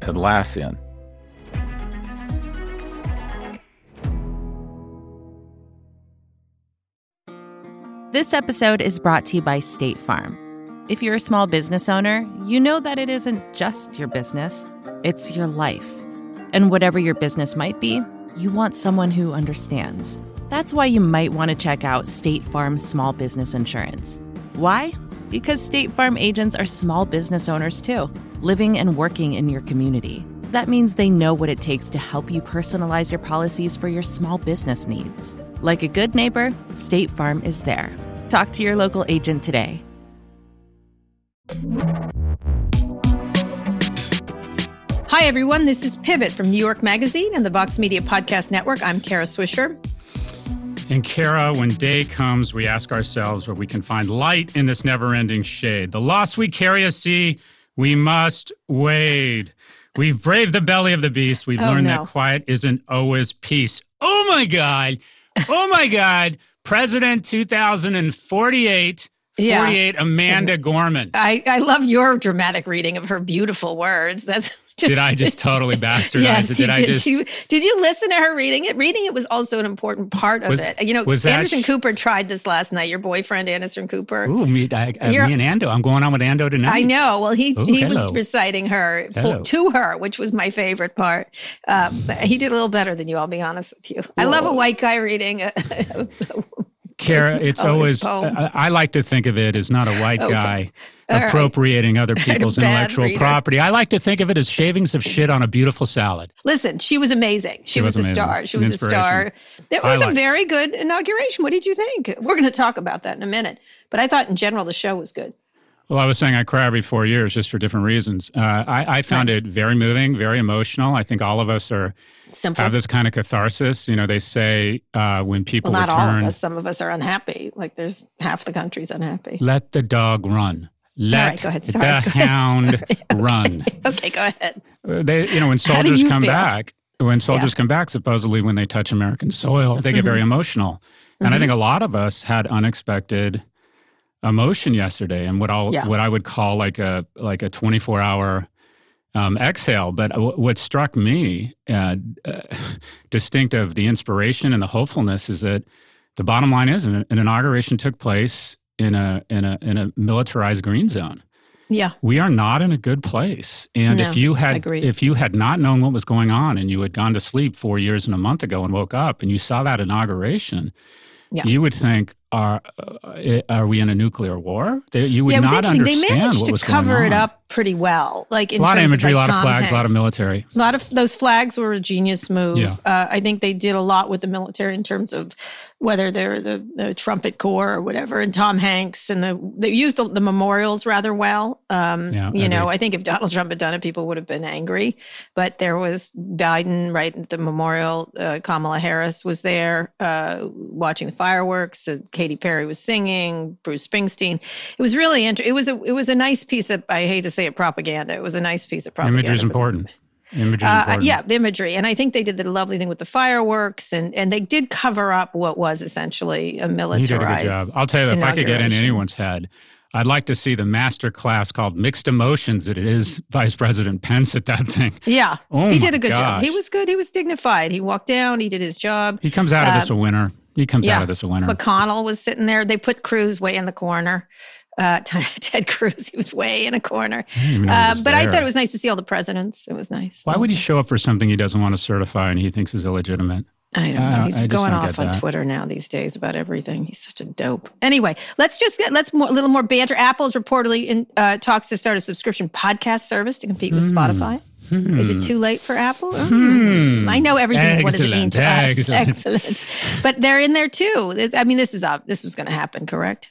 Atlassian. This episode is brought to you by State Farm. If you're a small business owner, you know that it isn't just your business, it's your life. And whatever your business might be, you want someone who understands. That's why you might want to check out State Farm's small business insurance. Why? Because State Farm agents are small business owners too living and working in your community. That means they know what it takes to help you personalize your policies for your small business needs. Like a good neighbor, State Farm is there. Talk to your local agent today. Hi, everyone. This is Pivot from New York Magazine and the Vox Media Podcast Network. I'm Kara Swisher. And Kara, when day comes, we ask ourselves where we can find light in this never ending shade. The loss we carry a sea we must wade. We've braved the belly of the beast. We've oh, learned no. that quiet isn't always peace. Oh my God. Oh my God. President 2048. 48 yeah. Amanda Gorman. I, I love your dramatic reading of her beautiful words. That's just, did I just totally bastardize yes, it? Did, I just? You, did you listen to her reading it? Reading it was also an important part of was, it. You know, Anderson sh- Cooper tried this last night. Your boyfriend Anderson Cooper. Ooh, me, I, uh, me and Ando. I'm going on with Ando tonight. I know. Well, he Ooh, he hello. was reciting her for, to her, which was my favorite part. Um, he did a little better than you. I'll be honest with you. Whoa. I love a white guy reading. A, Kara, it's always, I, I, like to think of it as not a white okay. guy appropriating right. other people's intellectual reader. property. I like to think of it as shavings of shit on a beautiful salad. Listen, she was amazing. She, she was, was, a star. She was a star. That was a very good inauguration. What did you think? We're going to talk about that in a minute. But I thought in general the show was good. Well, I was saying I cry every four years just for different reasons. Uh, I, I, found right. it very moving, very emotional. I think all of us are Simple. have this kind of catharsis. You know, they say uh, when people well, not return, all of us. Some of us are unhappy. Like there's half the country's unhappy. Let the dog run. Let right, Sorry, the hound run. Okay, go ahead. Uh, they, you know, when soldiers come feel? back, when soldiers yeah. come back, supposedly when they touch American soil, they get mm-hmm. very emotional. And mm-hmm. I think a lot of us had unexpected emotion yesterday, and what I yeah. what I would call like a like a twenty four hour um, exhale. But w- what struck me, uh, uh, distinct of the inspiration and the hopefulness, is that the bottom line is an, an inauguration took place in a in a in a militarized green zone. Yeah. We are not in a good place. And no, if you had agreed. if you had not known what was going on and you had gone to sleep 4 years and a month ago and woke up and you saw that inauguration, yeah. you would think are uh, are we in a nuclear war? They, you would yeah, not understand They managed to cover it up pretty well. Like a lot of imagery, a lot of flags, a lot of military. A lot of those flags were a genius move. Yeah. Uh, I think they did a lot with the military in terms of whether they're the, the trumpet corps or whatever, and Tom Hanks, and the they used the, the memorials rather well. Um, yeah, you I know, I think if Donald Trump had done it, people would have been angry. But there was Biden right at the memorial. Uh, Kamala Harris was there uh, watching the fireworks. Uh, Katy Perry was singing. Bruce Springsteen. It was really interesting. It was a it was a nice piece of I hate to say it propaganda. It was a nice piece of propaganda. Imagery is important. Imagery, uh, yeah, imagery, and I think they did the lovely thing with the fireworks, and and they did cover up what was essentially a militarized. You did a good job. I'll tell you, if I could get in anyone's head, I'd like to see the master class called Mixed Emotions that it is Vice President Pence at that thing. Yeah. Oh he did a good gosh. job. He was good. He was dignified. He walked down, he did his job. He comes out of this a winner. He comes yeah. out of this a winner. McConnell was sitting there. They put Cruz way in the corner uh, Ted Cruz. He was way in a corner. I uh, but there. I thought it was nice to see all the presidents. It was nice. Why would he show up for something he doesn't want to certify and he thinks is illegitimate? I don't know. He's going off on Twitter now these days about everything. He's such a dope. Anyway, let's just get let's more, a little more banter. Apple's reportedly in uh, talks to start a subscription podcast service to compete with hmm. Spotify. Hmm. Is it too late for Apple? Hmm. I know everything. What does it mean to Excellent. us? Excellent. But they're in there too. I mean, this is up. This was going to happen, correct?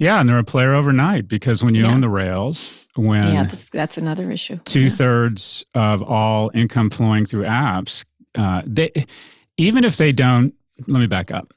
Yeah, and they're a player overnight because when you yeah. own the rails, when yeah, this, that's another issue. Two thirds of all income flowing through apps, uh, they even if they don't. Let me back up.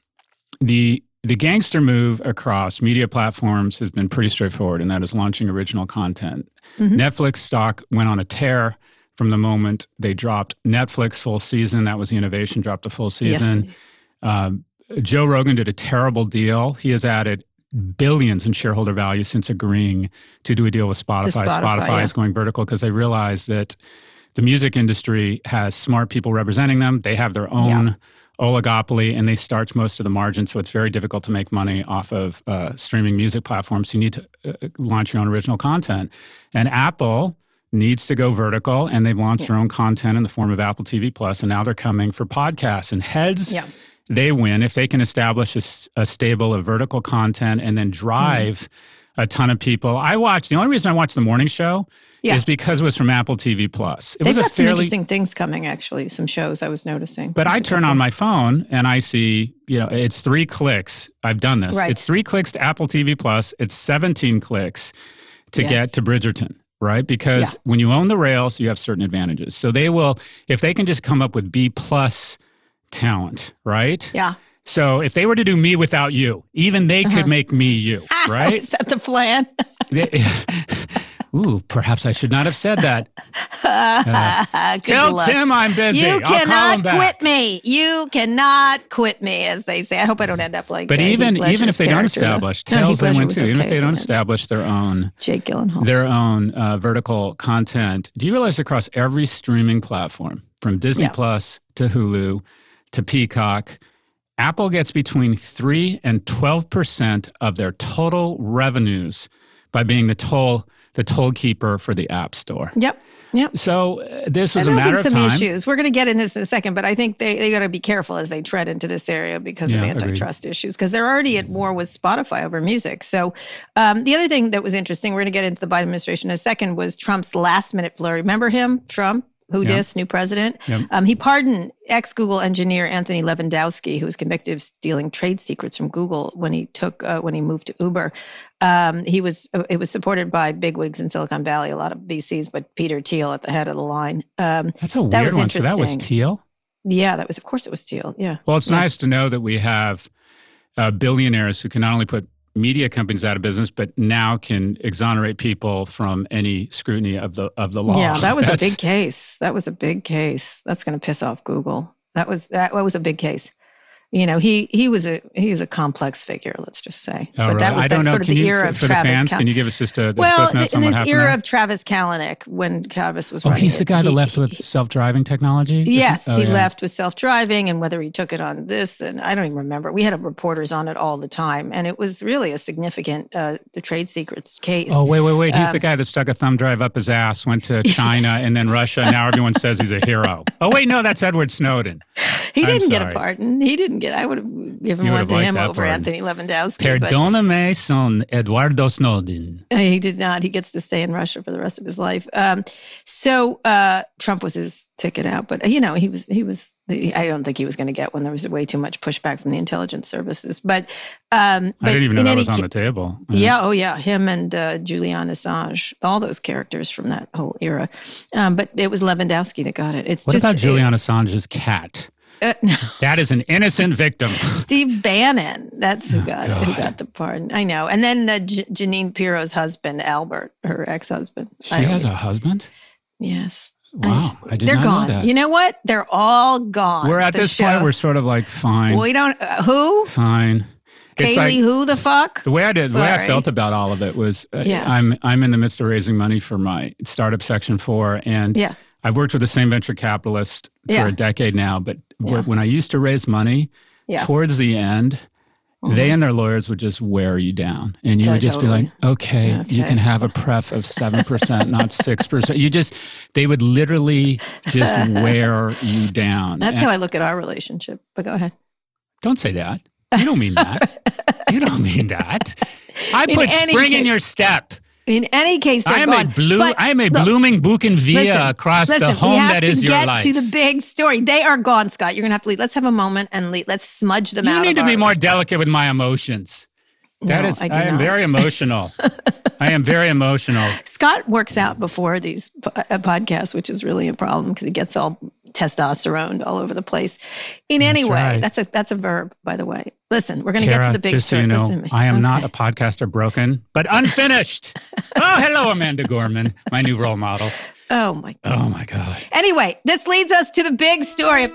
the The gangster move across media platforms has been pretty straightforward, and that is launching original content. Mm-hmm. Netflix stock went on a tear from the moment they dropped Netflix full season. That was the innovation, dropped a full season. Yes. Um, Joe Rogan did a terrible deal. He has added billions in shareholder value since agreeing to do a deal with Spotify. Spotify, Spotify yeah. is going vertical because they realize that the music industry has smart people representing them. They have their own yeah. oligopoly and they starch most of the margin. So it's very difficult to make money off of uh, streaming music platforms. You need to uh, launch your own original content. And Apple needs to go vertical and they've launched yeah. their own content in the form of Apple TV Plus and now they're coming for podcasts and heads. Yeah they win if they can establish a, a stable of vertical content and then drive mm-hmm. a ton of people. I watch the only reason I watch the morning show yeah. is because it was from Apple TV Plus. It They've was got fairly, some interesting things coming, actually. Some shows I was noticing. But I turn on my phone and I see, you know, it's three clicks. I've done this. Right. It's three clicks to Apple TV Plus. It's seventeen clicks to yes. get to Bridgerton right? Because yeah. when you own the rails, you have certain advantages. So they will, if they can just come up with B plus talent, right? Yeah. So if they were to do me without you, even they uh-huh. could make me you, right? Is that the plan? Ooh, perhaps I should not have said that. Uh, tell luck. Tim I'm busy. You cannot quit me. You cannot quit me, as they say. I hope I don't end up like. But even even if they don't establish, Tales they went too. Okay even if they don't establish their own Jake Gyllenhaal, their own uh, vertical content. Do you realize across every streaming platform, from Disney yeah. Plus to Hulu to Peacock, Apple gets between 3 and 12% of their total revenues by being the toll the toll keeper for the App Store. Yep. Yep. So uh, this was a matter of time. some issues. We're going to get in this in a second, but I think they, they got to be careful as they tread into this area because yeah, of antitrust agreed. issues, because they're already at war with Spotify over music. So um, the other thing that was interesting, we're going to get into the Biden administration in a second, was Trump's last minute flurry. Remember him, Trump? Who dis, new president. Um, he pardoned ex Google engineer Anthony Levandowski, who was convicted of stealing trade secrets from Google when he took uh, when he moved to Uber. Um, he was uh, it was supported by bigwigs in Silicon Valley, a lot of VCs, but Peter Thiel at the head of the line. Um, That's a weird that one. So that was Thiel. Yeah, that was. Of course, it was Thiel. Yeah. Well, it's yeah. nice to know that we have uh, billionaires who can not only put media companies out of business, but now can exonerate people from any scrutiny of the of the law. Yeah, that was That's, a big case. That was a big case. That's going to piss off Google. That was that was a big case you know, he he was a he was a complex figure. Let's just say. Oh, but really? that was that sort of can the you, era for, of Travis. The fans, Cal- can you give us just a the well in this era there? of Travis Kalanick when Travis was. Oh, he's the guy that left with self driving technology. Yes, oh, he yeah. left with self driving, and whether he took it on this, and I don't even remember. We had reporters on it all the time, and it was really a significant uh, the trade secrets case. Oh wait, wait, wait! He's um, the guy that stuck a thumb drive up his ass, went to China and then Russia. and Now everyone says he's a hero. Oh wait, no, that's Edward Snowden. He didn't get a pardon. He didn't get. I would have given one to him over Anthony Levandowski. Perdóname, son Eduardo Snowden. He did not. He gets to stay in Russia for the rest of his life. Um, so uh, Trump was his ticket out, but you know he was he was. I don't think he was going to get one. There was way too much pushback from the intelligence services. But, um, but I didn't even know that was on the table. Yeah. Oh yeah. Him and uh, Julian Assange, all those characters from that whole era. Um, but it was Levandowski that got it. It's what just, about Julian Assange's cat? Uh, no. That is an innocent victim. Steve Bannon. That's who oh, got God. who got the pardon. I know. And then uh, J- Jeanine Pirro's husband, Albert, her ex-husband. She has a husband. Yes. Wow, I, I did They're not gone. know that. You know what? They're all gone. We're at this show. point. We're sort of like fine. We don't. Uh, who? Fine. Kaylee, like, who the fuck? The way I did, Sorry. the way I felt about all of it was, uh, yeah. I'm I'm in the midst of raising money for my startup section four, and yeah. I've worked with the same venture capitalist for yeah. a decade now, but yeah. when I used to raise money, yeah. towards the end, Mm-hmm. They and their lawyers would just wear you down, and you would just be like, okay, okay, you can have a pref of seven percent, not six percent. You just, they would literally just wear you down. That's and, how I look at our relationship. But go ahead. Don't say that. You don't mean that. you don't mean that. I put spring case, in your step. In any case, I am gone. a blue. But, I am a look, blooming bougainvillea across listen, the home that is your life. to get to the big story. They are gone, Scott. You're gonna have to leave. Let's have a moment and leave. Let's smudge them you out. You need to be more delicate with my emotions. That no, is, I, I am very emotional. I am very emotional. Scott works out before these uh, podcasts, which is really a problem because he gets all testosterone all over the place. In that's any way, right. that's a that's a verb, by the way. Listen, we're going to get to the big just story. so you know, I am okay. not a podcaster broken, but unfinished. oh, hello, Amanda Gorman, my new role model. Oh my oh God. Oh my God. Anyway, this leads us to the big story.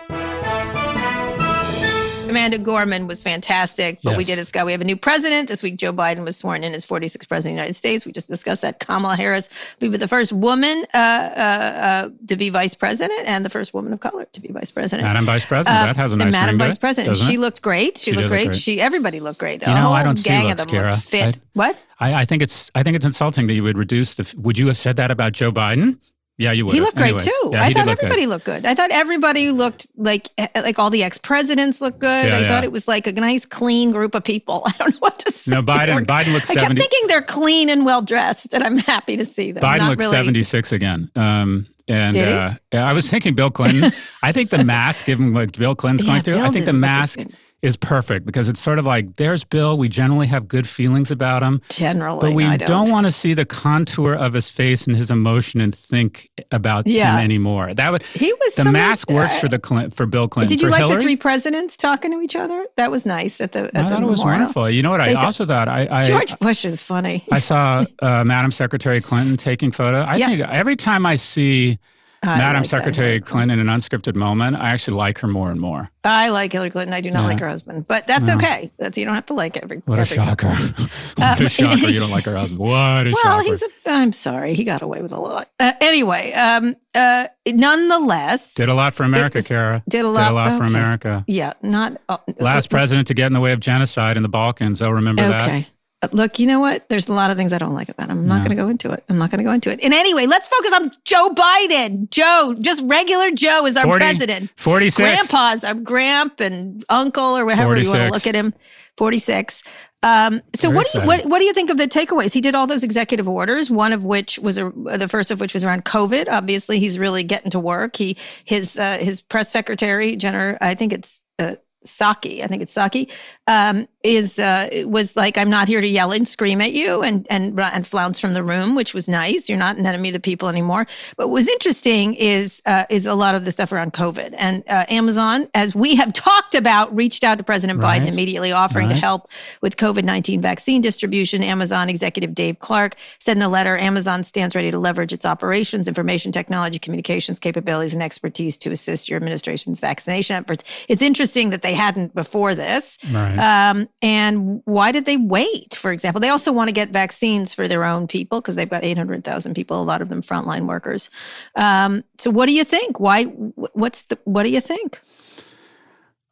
Amanda Gorman was fantastic, but yes. we did discuss we have a new president. This week, Joe Biden was sworn in as 46th president of the United States. We just discussed that. Kamala Harris we were the first woman uh, uh, uh, to be vice president and the first woman of color to be vice president. Madam Vice President. that has a nice Madam Vice it, President. She it? looked great. She, she looked great. great. She everybody looked great. The you know, I don't see looks, Kara. fit. I, what? I, I think it's I think it's insulting that you would reduce the. Would you have said that about Joe Biden? Yeah, you would. He looked great Anyways. too. Yeah, I thought look everybody good. looked good. I thought everybody looked like eh, like all the ex presidents looked good. Yeah, I yeah. thought it was like a nice, clean group of people. I don't know what to say. No, Biden. Biden looks. 70. I kept thinking they're clean and well dressed, and I'm happy to see them. Biden looks really... 76 again. Um, and uh, I was thinking Bill Clinton. I think the mask, given what Bill Clinton's going through, I think the mask is perfect because it's sort of like there's Bill. We generally have good feelings about him. Generally, but we don't. don't. want to see the contour of his face and his emotion and think about yeah. him anymore. That would he was the mask works for the Clint, for Bill Clinton. Did you for like Hillary, the three presidents talking to each other? That was nice at the. At I thought it was wonderful. You know what? I also thought I, I George Bush is funny. I saw uh, Madam Secretary Clinton taking photo. I yeah. think every time I see Madam like Secretary Clinton in an unscripted moment, I actually like her more and more. I like Hillary Clinton. I do not yeah. like her husband, but that's no. okay. That's you don't have to like every. What every a shocker! what a shocker! You don't like her husband. What a well, shocker! Well, he's. A, I'm sorry, he got away with a lot. Uh, anyway, um, uh, nonetheless, did a lot for America, Kara. Did a lot. Did a lot okay. for America. Yeah, not uh, last president to get in the way of genocide in the Balkans. Oh, remember okay. that? Look, you know what? There's a lot of things I don't like about him. I'm not going to go into it. I'm not going to go into it. And anyway, let's focus on Joe Biden. Joe, just regular Joe is our 40, president. 46. Grandpa's our gramp and uncle or whatever 46. you want to look at him. 46. Um, so what do you what, what do you think of the takeaways? He did all those executive orders, one of which was a, the first of which was around COVID. Obviously, he's really getting to work. He his uh, his press secretary, Jenner, I think it's uh, Psaki, I think it's Saki, um, is uh, was like, I'm not here to yell and scream at you and and and flounce from the room, which was nice. You're not an enemy of the people anymore. But what was interesting is uh, is a lot of the stuff around COVID and uh, Amazon, as we have talked about, reached out to President right. Biden immediately offering right. to help with COVID 19 vaccine distribution. Amazon executive Dave Clark said in a letter, Amazon stands ready to leverage its operations, information technology, communications capabilities, and expertise to assist your administration's vaccination efforts. It's interesting that they hadn't before this. Right. Um, and why did they wait? For example, they also want to get vaccines for their own people because they've got 800,000 people, a lot of them frontline workers. Um, so, what do you think? Why? What's the? What do you think?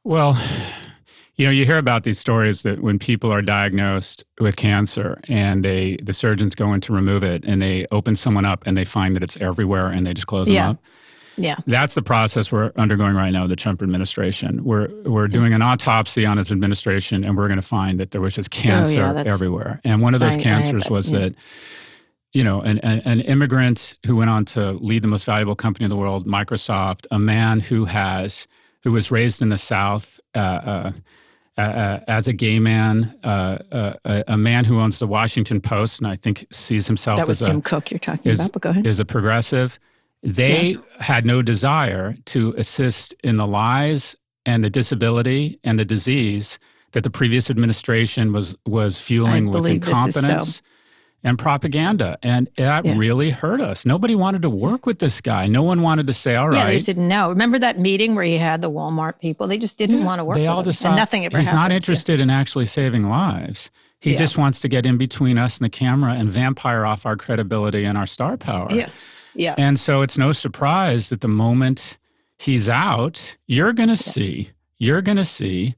Well, you know, you hear about these stories that when people are diagnosed with cancer and they the surgeons go in to remove it and they open someone up and they find that it's everywhere and they just close yeah. them up. Yeah. That's the process we're undergoing right now with the Trump administration. We're we're doing an autopsy on his administration and we're going to find that there was just cancer oh, yeah, everywhere. And one of those I, cancers I was yeah. that you know, an, an, an, immigrant who went on to lead the most valuable company in the world, Microsoft, a man who has who was raised in the South uh, uh, uh, uh as a gay man, uh, uh, a man who owns the Washington Post, and I think sees himself that was as Tim a, Cook you're talking about. But go ahead. Is a progressive. They yeah. had no desire to assist in the lies and the disability and the disease that the previous administration was was fueling with incompetence so. and propaganda. And that yeah. really hurt us. Nobody wanted to work with this guy. No one wanted to say, all right. Yeah, they didn't know. Remember that meeting where he had the Walmart people? They just didn't yeah, want to work they all decided, nothing ever He's not interested in actually saving lives. He just wants to get in between us and the camera and vampire off our credibility and our star power. Yeah. Yeah. And so it's no surprise that the moment he's out, you're going to yeah. see, you're going to see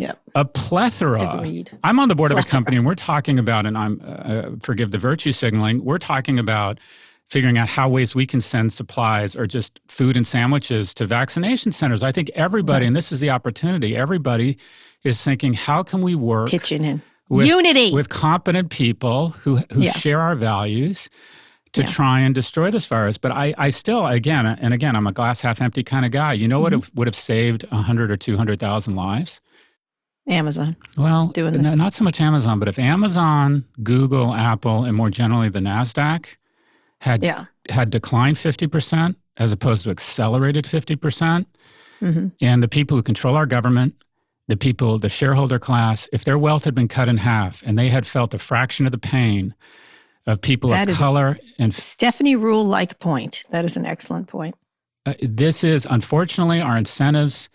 Yep. A plethora. Agreed. I'm on the board plethora. of a company and we're talking about, and I'm, uh, forgive the virtue signaling, we're talking about figuring out how ways we can send supplies or just food and sandwiches to vaccination centers. I think everybody, right. and this is the opportunity, everybody is thinking, how can we work? Pitching in. With, Unity. With competent people who, who yeah. share our values to yeah. try and destroy this virus. But I, I still, again, and again, I'm a glass half empty kind of guy. You know what mm-hmm. would have saved 100 or 200,000 lives? Amazon. Well, doing this. not so much Amazon, but if Amazon, Google, Apple, and more generally the Nasdaq had yeah. had declined 50% as opposed to accelerated 50%, percent mm-hmm. and the people who control our government, the people, the shareholder class, if their wealth had been cut in half and they had felt a fraction of the pain of people that of color and Stephanie Ruhle like point. That is an excellent point. Uh, this is unfortunately our incentives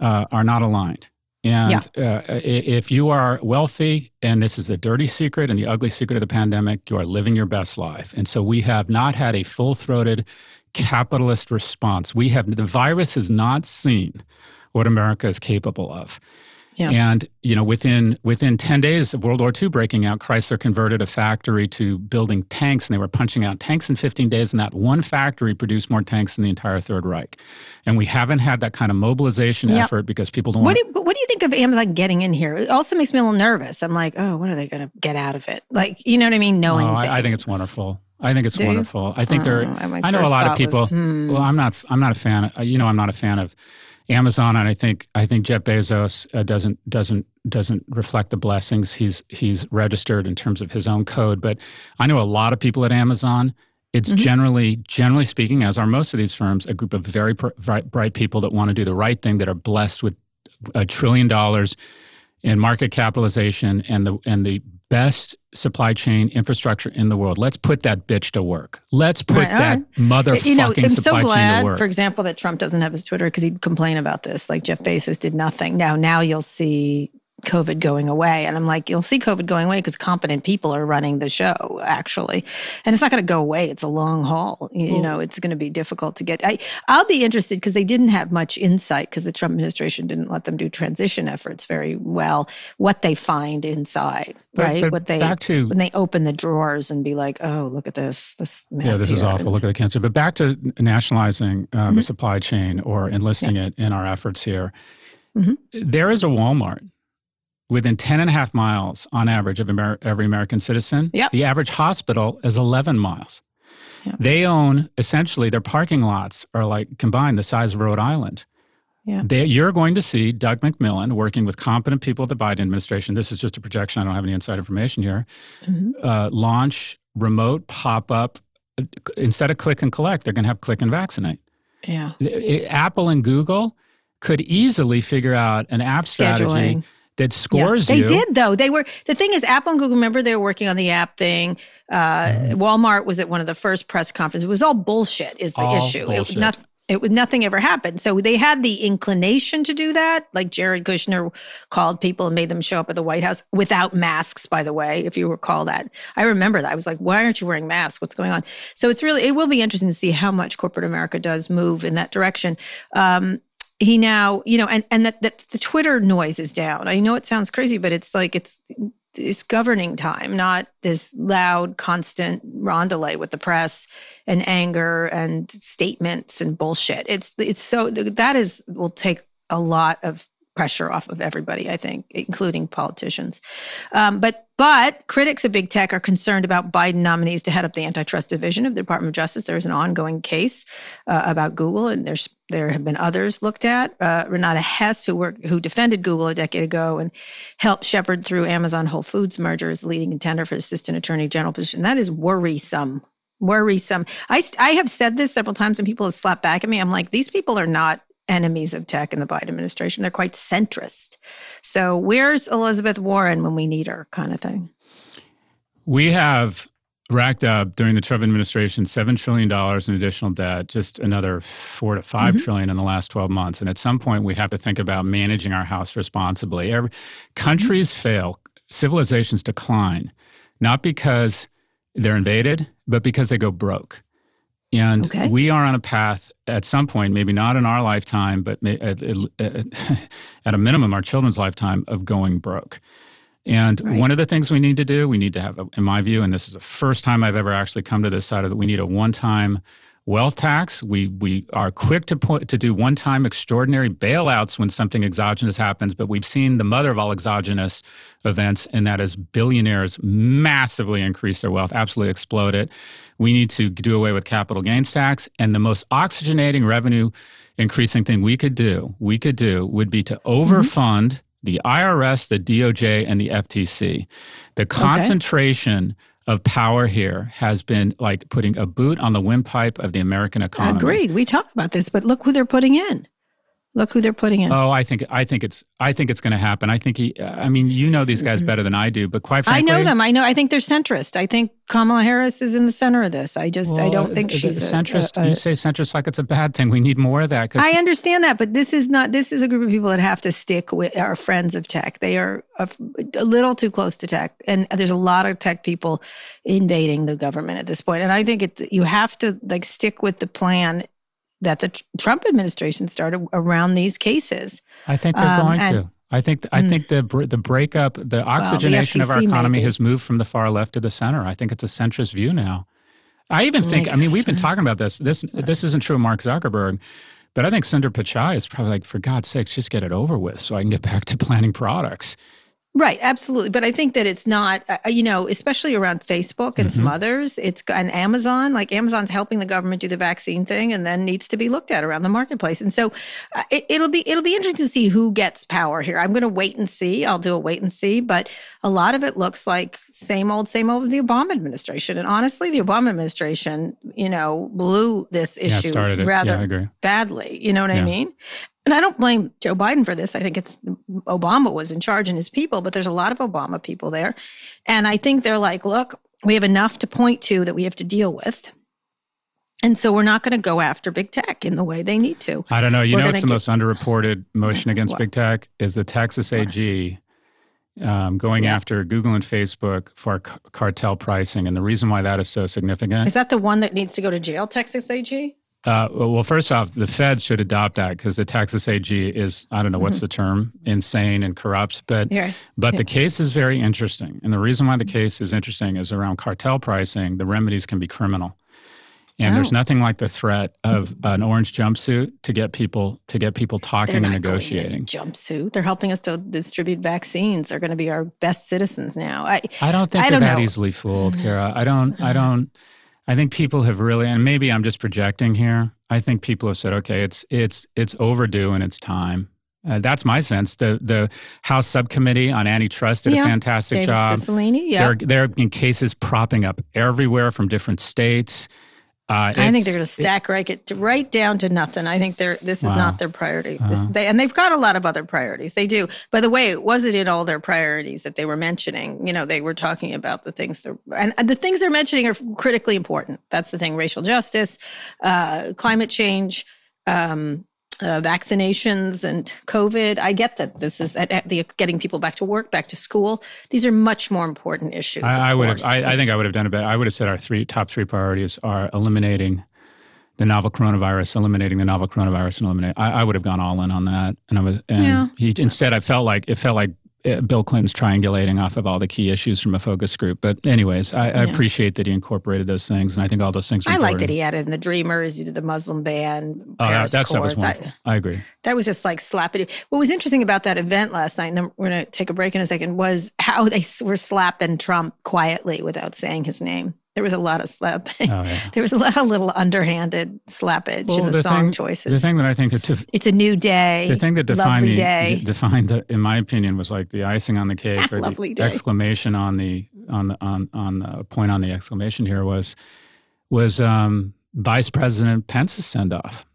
uh, are not aligned. And yeah. uh, if you are wealthy, and this is the dirty secret and the ugly secret of the pandemic, you are living your best life. And so we have not had a full throated capitalist response. We have, the virus has not seen what America is capable of. Yeah. And you know, within within ten days of World War II breaking out, Chrysler converted a factory to building tanks, and they were punching out tanks in 15 days. And that one factory produced more tanks than the entire Third Reich. And we haven't had that kind of mobilization yep. effort because people don't. What do, you, what do you think of Amazon getting in here? It also makes me a little nervous. I'm like, oh, what are they going to get out of it? Like, you know what I mean? Knowing. Oh, I, I, think it's wonderful. I think it's Do wonderful. You? I think there. Oh, I know a lot of people. Was, hmm. Well, I'm not. I'm not a fan. You know, I'm not a fan of Amazon, and I think I think Jeff Bezos uh, doesn't doesn't doesn't reflect the blessings he's he's registered in terms of his own code. But I know a lot of people at Amazon. It's mm-hmm. generally generally speaking, as are most of these firms, a group of very bright, bright people that want to do the right thing, that are blessed with a trillion dollars in market capitalization and the and the best supply chain infrastructure in the world. Let's put that bitch to work. Let's put right, that right. motherfucking you know, I'm supply so glad, chain to work. For example, that Trump doesn't have his Twitter because he'd complain about this. Like Jeff Bezos did nothing. Now, now you'll see COVID going away. And I'm like, you'll see COVID going away because competent people are running the show, actually. And it's not going to go away. It's a long haul. You, well, know, it's going to be difficult to get. I, I'll be interested because they didn't have much insight because the Trump administration didn't let them do transition efforts very well. What they find inside, but, right? But what they back to when they open the drawers and be like, oh, look at this, this Yeah, this here. is awful. Look at the cancer. But back to nationalizing uh, mm-hmm. the supply chain or enlisting yeah. it in our efforts here. Mm-hmm. There is a Walmart within 10 and a half miles on average of Amer- every American citizen. Yep. The average hospital is 11 miles. Yep. They own essentially their parking lots are like combined the size of Rhode Island. Yeah. They, you're going to see Doug McMillan working with competent people at the Biden administration. This is just a projection. I don't have any inside information here. Mm-hmm. Uh, launch remote pop up instead of click and collect. They're going to have click and vaccinate. Yeah. Apple and Google could easily figure out an app strategy. That scores yeah, they you. They did though. They were the thing is Apple and Google. Remember they were working on the app thing. Uh, mm. Walmart was at one of the first press conferences. It was all bullshit. Is the all issue? Bullshit. It, nothing, it was nothing ever happened. So they had the inclination to do that. Like Jared Kushner called people and made them show up at the White House without masks, by the way, if you recall that. I remember that. I was like, why aren't you wearing masks? What's going on? So it's really, it will be interesting to see how much corporate America does move in that direction. Um, he now, you know, and and that, that the Twitter noise is down. I know it sounds crazy, but it's like it's it's governing time, not this loud, constant rondelay with the press and anger and statements and bullshit. It's it's so that is will take a lot of pressure off of everybody, I think, including politicians. Um, but but critics of big tech are concerned about Biden nominees to head up the antitrust division of the Department of Justice. There's an ongoing case uh, about Google, and there's there have been others looked at. Uh, Renata Hesse, who worked who defended Google a decade ago and helped shepherd through Amazon Whole Foods merger as leading contender for assistant attorney general position. That is worrisome worrisome. I, I have said this several times and people have slapped back at me. I'm like, these people are not enemies of tech in the Biden administration. They're quite centrist. So where's Elizabeth Warren when we need her, kind of thing? We have racked up during the Trump administration $7 trillion in additional debt, just another four to 5 mm-hmm. trillion in the last 12 months. And at some point, we have to think about managing our house responsibly. Every, countries mm-hmm. fail, civilizations decline, not because they're invaded, but because they go broke. And okay. we are on a path at some point, maybe not in our lifetime, but at, at a minimum, our children's lifetime, of going broke. And right. one of the things we need to do, we need to have, in my view, and this is the first time I've ever actually come to this side of it, we need a one time wealth tax. We we are quick to point, to do one time extraordinary bailouts when something exogenous happens, but we've seen the mother of all exogenous events, and that is billionaires massively increase their wealth, absolutely explode it. We need to do away with capital gains tax, and the most oxygenating revenue increasing thing we could do, we could do would be to overfund. Mm-hmm. The IRS, the DOJ, and the FTC. The concentration okay of power here has been like putting a boot on the windpipe of the American economy. Agreed. We talk about this, but look who they're putting in. Look who they're putting in. Oh, I think I think it's I think it's going to happen. I think he. I mean, you know these guys better than I do, but quite frankly, I know them. I know. I think they're centrist. I think Kamala Harris is in the center of this. I just well, I don't think uh, she's centrist. A, a, a, you say centrist like it's a bad thing. We need more of that. I understand that, but this is not. This is a group of people that have to stick with our friends of tech. They are a, a little too close to tech, and there's a lot of tech people invading the government at this point. And I think it you have to like stick with the plan that the Trump administration started around these cases. I think they're um, going to. I think I mm. think the the breakup, the oxygenation well, the of our economy maybe. has moved from the far left to the center. I think it's a centrist view now. I even think. I, I mean, we've been talking about this. This this isn't true of Mark Zuckerberg, but I think Sundar Pichai is probably like, for God's sakes, just get it over with, so I can get back to planning products. Right, absolutely. But I think that it's not, uh, you know, especially around Facebook and mm-hmm. some others. It's and Amazon. Like Amazon's helping the government do the vaccine thing, and then needs to be looked at around the marketplace. And so uh, it, will be it'll be interesting to see who gets power here. I'm going to wait and see. I'll do a wait and see. But a lot of it looks like same old, same old with the Obama administration. And honestly, the Obama administration, you know, blew this issue yeah, rather yeah, badly. You know what yeah. I mean? And I don't blame Joe Biden for this. I think it's Obama was in charge and his people, but there's a lot of Obama people there. And I think they're like, look, we have enough to point to that we have to deal with. And so we're not going to go after big tech in the way they need to. I don't know. You we're know, it's the get- most underreported motion against big tech is the Texas AG um, going yeah. after Google and Facebook for c- cartel pricing. And the reason why that is so significant is that the one that needs to go to jail, Texas AG? Uh, well, first off, the Fed should adopt that because the Texas AG is, I don't know what's mm-hmm. the term, insane and corrupt. But, yeah. but yeah. the case is very interesting. And the reason why the case is interesting is around cartel pricing, the remedies can be criminal. And oh. there's nothing like the threat of an orange jumpsuit to get people to get people talking and negotiating. jumpsuit. They're helping us to distribute vaccines. They're going to be our best citizens now. I I don't think I they're don't that know. easily fooled, Kara. I don't I don't I think people have really, and maybe I'm just projecting here. I think people have said, okay, it's it's it's overdue and it's time. Uh, that's my sense. The the House Subcommittee on Antitrust did yeah. a fantastic David job. Cicilline, yeah. There, there have been cases propping up everywhere from different states. Uh, I think they're going to stack rank it right down to nothing. I think they're this is wow. not their priority. Uh-huh. they, and they've got a lot of other priorities. They do. By the way, it wasn't in all their priorities that they were mentioning. You know, they were talking about the things that and, and the things they're mentioning are critically important. That's the thing: racial justice, uh, climate change, um, uh, vaccinations and COVID. I get that this is at, at the getting people back to work, back to school. These are much more important issues. I, I would have. I, I, think I would have done a bit. I would have said our three top three priorities are eliminating the novel coronavirus, eliminating the novel coronavirus, and eliminate. I, I would have gone all in on that, and I was. And yeah. he instead, I felt like it felt like Uh, Bill Clinton's triangulating off of all the key issues from a focus group. But anyways, I, yeah. I appreciate that he incorporated those things, and I think all those things. Were I like that he added in the Dreamers, you did the Muslim ban. Oh, that, that stuff was wonderful. I, I, agree. That was just like slapping. What was interesting about that event last night, and then we're going to take a break in a second, was how they were slapping Trump quietly without saying his name. There was a lot of slapping. Oh, yeah. There was a lot of little underhanded slappage well, in the, the song thing, choices. The thing that I think that it's a new day. The thing that defined the, day. defined the, in my opinion, was like the icing on the cake or the day. exclamation on the on the on on the point on the exclamation here was was um, Vice President Pence's send off.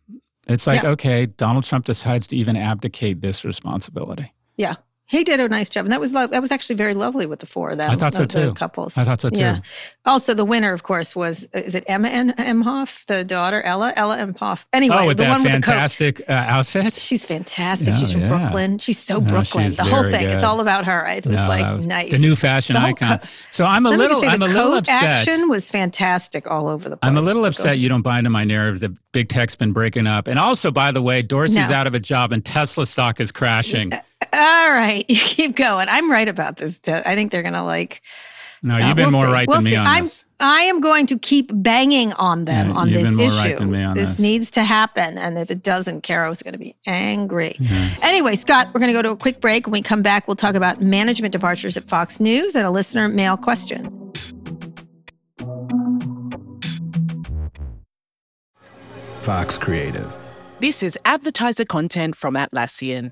It's like yeah. okay, Donald Trump decides to even abdicate this responsibility. Yeah. He did a nice job, and that was lo- that was actually very lovely with the four of them. I thought so too. couples. I thought so too. Yeah. Also, the winner, of course, was is it Emma Emhoff, the daughter Ella Ella Emhoff. Anyway, oh, with the that one fantastic with the uh, outfit. She's fantastic. she's from yeah. Brooklyn. She's so no, Brooklyn. She's the whole thing. Good. It's all about her. It was no, like was nice. The new fashion icon. Co- so I'm a Let little. I'm a little upset. Action was fantastic all over the place. I'm a little upset you don't buy into my narrative that big tech's been breaking up, and also, by the way, Dorsey's out of a job and Tesla stock is crashing. All right, you keep going. I'm right about this. I think they're going to like. No, you've been we'll more see. right we'll than see. me on I'm, this. I am going to keep banging on them yeah, on this issue. Right this, this, needs to happen, and if it doesn't, Kara's going to be angry. Mm-hmm. Anyway, Scott, we're going to go to a quick break. When we come back, we'll talk about management departures at Fox News and a listener mail question. Fox Creative. This is advertiser content from Atlassian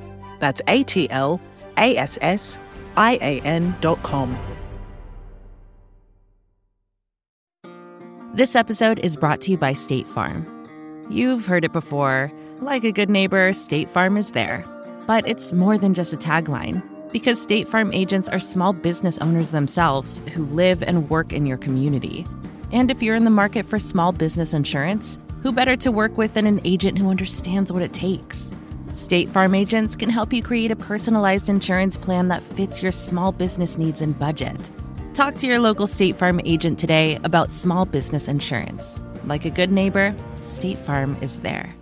That's A T L A S S I A N dot com. This episode is brought to you by State Farm. You've heard it before. Like a good neighbor, State Farm is there. But it's more than just a tagline, because State Farm agents are small business owners themselves who live and work in your community. And if you're in the market for small business insurance, who better to work with than an agent who understands what it takes? State Farm agents can help you create a personalized insurance plan that fits your small business needs and budget. Talk to your local State Farm agent today about small business insurance. Like a good neighbor, State Farm is there.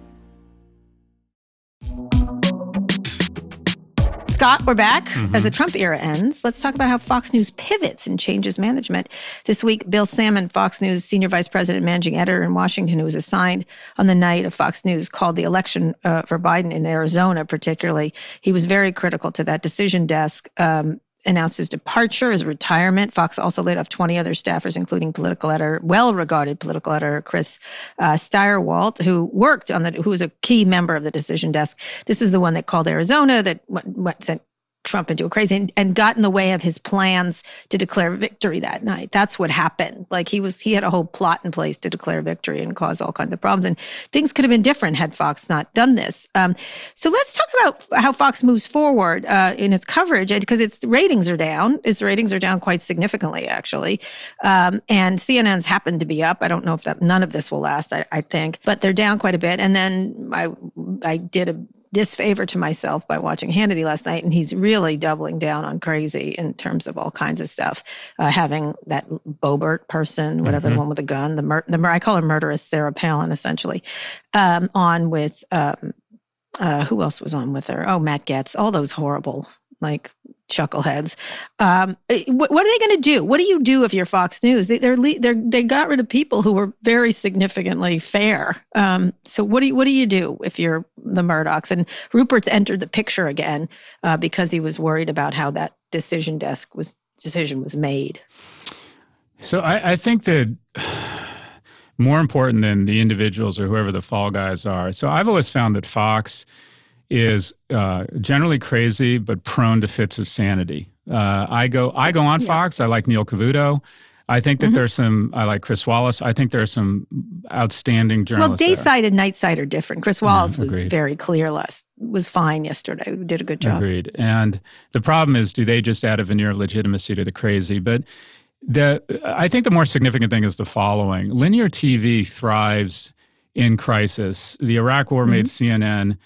Scott, we're back. Mm-hmm. As the Trump era ends, let's talk about how Fox News pivots and changes management. This week, Bill Sammon, Fox News senior vice president, managing editor in Washington, who was assigned on the night of Fox News, called the election uh, for Biden in Arizona, particularly. He was very critical to that decision desk. Um, announced his departure, his retirement. Fox also laid off 20 other staffers, including political editor, well-regarded political editor Chris uh, Stirewalt, who worked on the, who was a key member of the decision desk. This is the one that called Arizona, that went, went, sent Trump into a crazy and, and, got in the way of his plans to declare victory that night. That's what happened. Like he was, he had a whole plot in place to declare victory and cause all kinds of problems. And things could have been different had Fox not done this. Um, so let's talk about how Fox moves forward uh, in its coverage because its ratings are down. Its ratings are down quite significantly, actually. Um, and CNN's happened to be up. I don't know if that none of this will last. I, I think, but they're down quite a bit. And then I, I did a disfavor to myself by watching Hannity last night, and he's really doubling down on crazy in terms of all kinds of stuff. Uh, having that Boebert person, whatever mm-hmm. the one with the gun, the, mur- the I call her murderous Sarah Palin, essentially, um, on with um, uh, who else was on with her? Oh, Matt Gaetz, all those horrible like chuckleheads. Um, eh, what, what, are they going to do? What do you do if you're Fox News? They, they're, they're, they got rid of people who were very significantly fair. Um, so what do you, what do you do if you're the Murdochs? And Rupert's entered the picture again uh, because he was worried about how that decision desk was decision was made. So I, I think that more important than the individuals or whoever the fall guys are. So I've always found that Fox is uh, generally crazy but prone to fits of sanity. Uh, I go I go on yeah. Fox. I like Neil Cavuto. I think that mm-hmm. there's some. I like Chris Wallace. I think there are some outstanding journalists. Well, day side and night side are different. Chris Wallace was very clear last was fine yesterday. Did a good job. Agreed. And the problem is, do they just add a veneer of legitimacy to the crazy? But the I think the more significant thing is the following: linear TV thrives in crisis. The Iraq War mm-hmm. made CNN.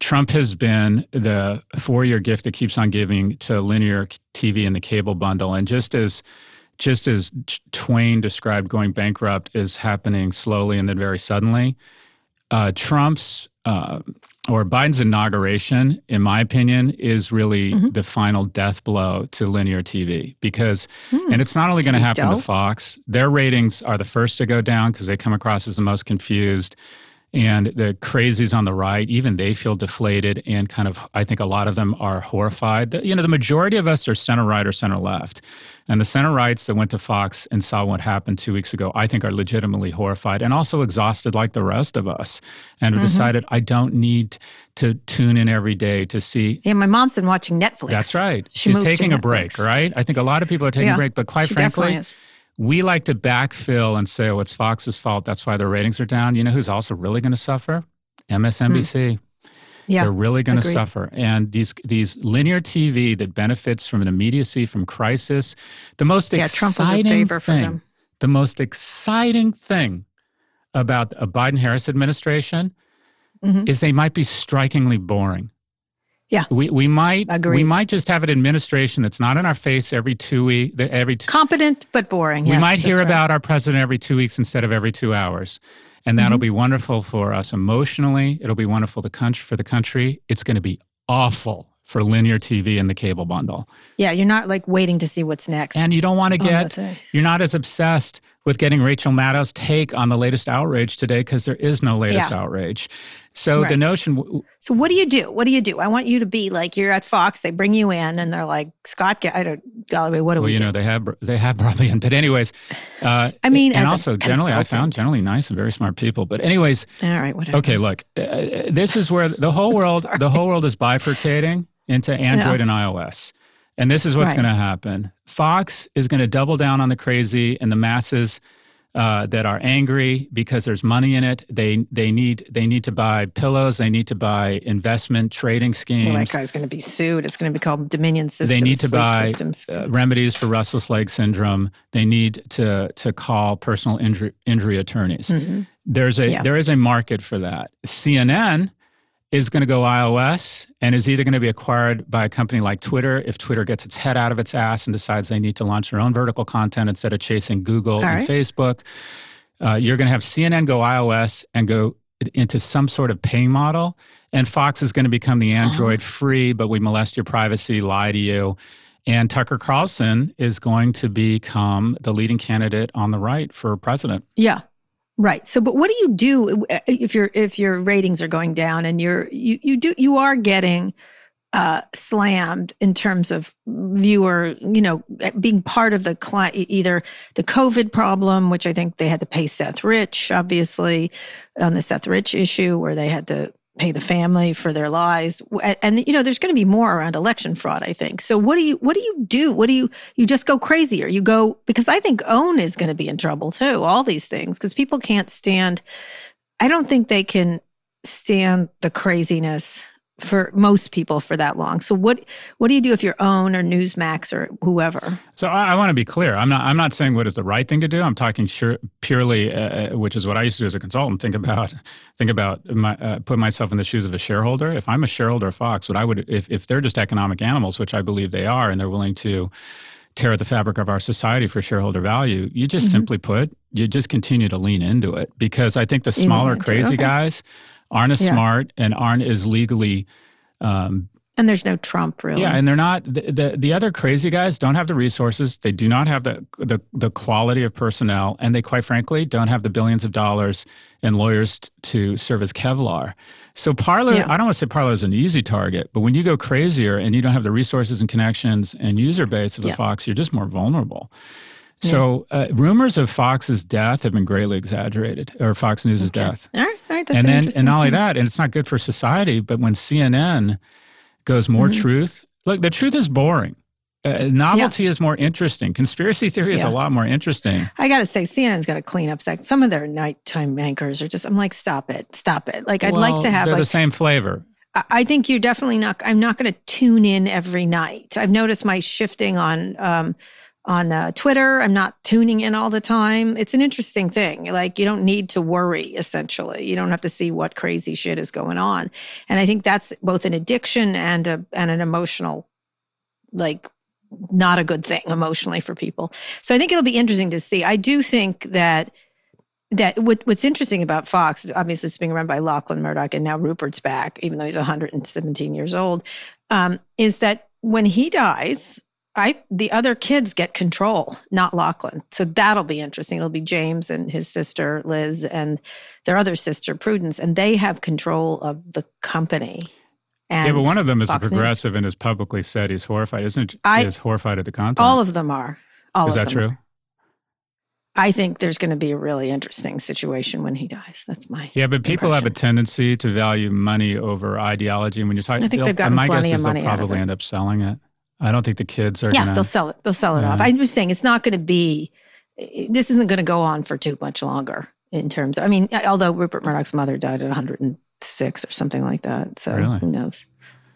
Trump has been the four-year gift that keeps on giving to linear TV and the cable bundle, and just as just as Twain described going bankrupt is happening slowly and then very suddenly, uh, Trump's uh, or Biden's inauguration, in my opinion, is really mm-hmm. the final death blow to linear TV because, mm. and it's not only going to happen dope. to Fox, their ratings are the first to go down because they come across as the most confused and the crazies on the right even they feel deflated and kind of i think a lot of them are horrified. You know the majority of us are center right or center left. And the center rights that went to fox and saw what happened two weeks ago i think are legitimately horrified and also exhausted like the rest of us and have mm-hmm. decided i don't need to tune in every day to see yeah my mom's been watching netflix. That's right. She she's taking a break right? I think a lot of people are taking yeah, a break but quite frankly we like to backfill and say, oh, it's Fox's fault. That's why their ratings are down. You know who's also really going to suffer? MSNBC. Mm. Yeah, They're really going to suffer. And these these linear TV that benefits from an immediacy, from crisis, the most yeah, exciting thing, the most exciting thing about a Biden Harris administration mm-hmm. is they might be strikingly boring. Yeah, we we might Agreed. we might just have an administration that's not in our face every two weeks. Every two, competent but boring. We yes, might hear right. about our president every two weeks instead of every two hours, and that'll mm-hmm. be wonderful for us emotionally. It'll be wonderful the country for the country. It's going to be awful for linear TV and the cable bundle. Yeah, you're not like waiting to see what's next. And you don't want to get, you're not as obsessed with getting Rachel Maddow's take on the latest outrage today because there is no latest yeah. outrage. So right. the notion. so what do you do? What do you do? I want you to be like you're at Fox. They bring you in, and they're like Scott. I don't. Golly, what do well, we? you do? know they have they have brought me in, but anyways. Uh, I mean, and also generally, I found generally nice and very smart people. But anyways. All right. Whatever. Okay. Look, uh, this is where the whole world the whole world is bifurcating into Android yeah. and iOS. And this is what's right. going to happen. Fox is going to double down on the crazy and the masses uh, that are angry because there's money in it. They they need they need to buy pillows. They need to buy investment trading schemes. Well, that guy's going to be sued. It's going to be called Dominion Systems. They need to buy uh, remedies for restless leg syndrome. They need to to call personal injury injury attorneys. Mm-hmm. There's a yeah. there is a market for that. CNN is going to go iOS and is either going to be acquired by a company like Twitter if Twitter gets its head out of its ass and decides they need to launch their own vertical content instead of chasing Google and Facebook. Uh, you're going to have CNN go iOS and go into some sort of pay model. And Fox is going to become the Android oh. free, but we molest your privacy, lie to you. And Tucker Carlson is going to become the leading candidate on the right for president. Yeah. Right. So, but what do you do uh, if your if your ratings are going down and you're you you do you are getting uh, slammed in terms of viewer, you know, being part of the client, either the COVID problem, which I think they had to pay Seth Rich, obviously, on the Seth Rich issue, where they had to pay the family for their lies and you know there's going to be more around election fraud i think. So what do you what do you do? What do you you just go crazier. You go because i think OAN is going to be in trouble too all these things because people can't stand i don't think they can stand the craziness for most people for that long. So what what do you do if you're OAN or Newsmax or whoever? So I, I want to be clear. I'm not I'm not saying what is the right thing to do. I'm talking sure, purely, uh, uh, which is what I used to do as a consultant. Think about think about my, uh, put myself in the shoes of a shareholder. If I'm a shareholder of Fox, what I would if if they're just economic animals, which I believe they are, and they're willing to tear at the fabric of our society for shareholder value, you just mm-hmm. simply put, you just continue to lean into it because I think the smaller crazy okay. guys aren't as yeah. smart and aren't as legally um, and there's no Trump really. Yeah, and they're not the, the, the other crazy guys don't have the resources. They do not have the, the the quality of personnel, and they quite frankly don't have the billions of dollars and lawyers t- to serve as Kevlar. So Parler, yeah. I don't want to say Parler is an easy target, but when you go crazier and you don't have the resources and connections and user base of the yeah. Fox, you're just more vulnerable. So uh, rumors of Fox's death have been greatly exaggerated, or Fox News' okay. death. All right, right. That's and then, and not only that, and it's not good for society. But when CNN goes more mm-hmm. truth, look, the truth is boring. Uh, novelty yeah. is more interesting. Conspiracy theory is yeah. a lot more interesting. I got to say, CNN's got to clean up. Sex. Some of their nighttime anchors are just. I'm like, stop it, stop it. Like, I'd well, like to have like, the same flavor. I think you're definitely not. I'm not going to tune in every night. I've noticed my shifting on um, on uh, Twitter. I'm not tuning in all the time. It's an interesting thing. Like you don't need to worry. Essentially, you don't have to see what crazy shit is going on. And I think that's both an addiction and a and an emotional, like not a good thing emotionally for people. So I think it'll be interesting to see. I do think that that what, what's interesting about Fox, obviously it's being run by Lachlan Murdoch and now Rupert's back, even though he's 117 years old, um, is that when he dies, I the other kids get control, not Lachlan. So that'll be interesting. It'll be James and his sister Liz and their other sister Prudence, and they have control of the company. yeah, but one of them is Fox a progressive News. and has publicly said he's horrified. Isn't I, is horrified at the content? All of them are. All is that true? Are. I think there's going to be a really interesting situation when he dies. That's my yeah. But people impression. have a tendency to value money over ideology. And when you're talking, I think they've got plenty of money. They'll probably end up selling it. I don't think the kids are. Yeah, gonna, they'll sell it. They'll sell it yeah. off. I'm just saying it's not going to be. This isn't going to go on for too much longer. In terms, of, I mean, although Rupert Murdoch's mother died at 106 or something like that, so really? who knows?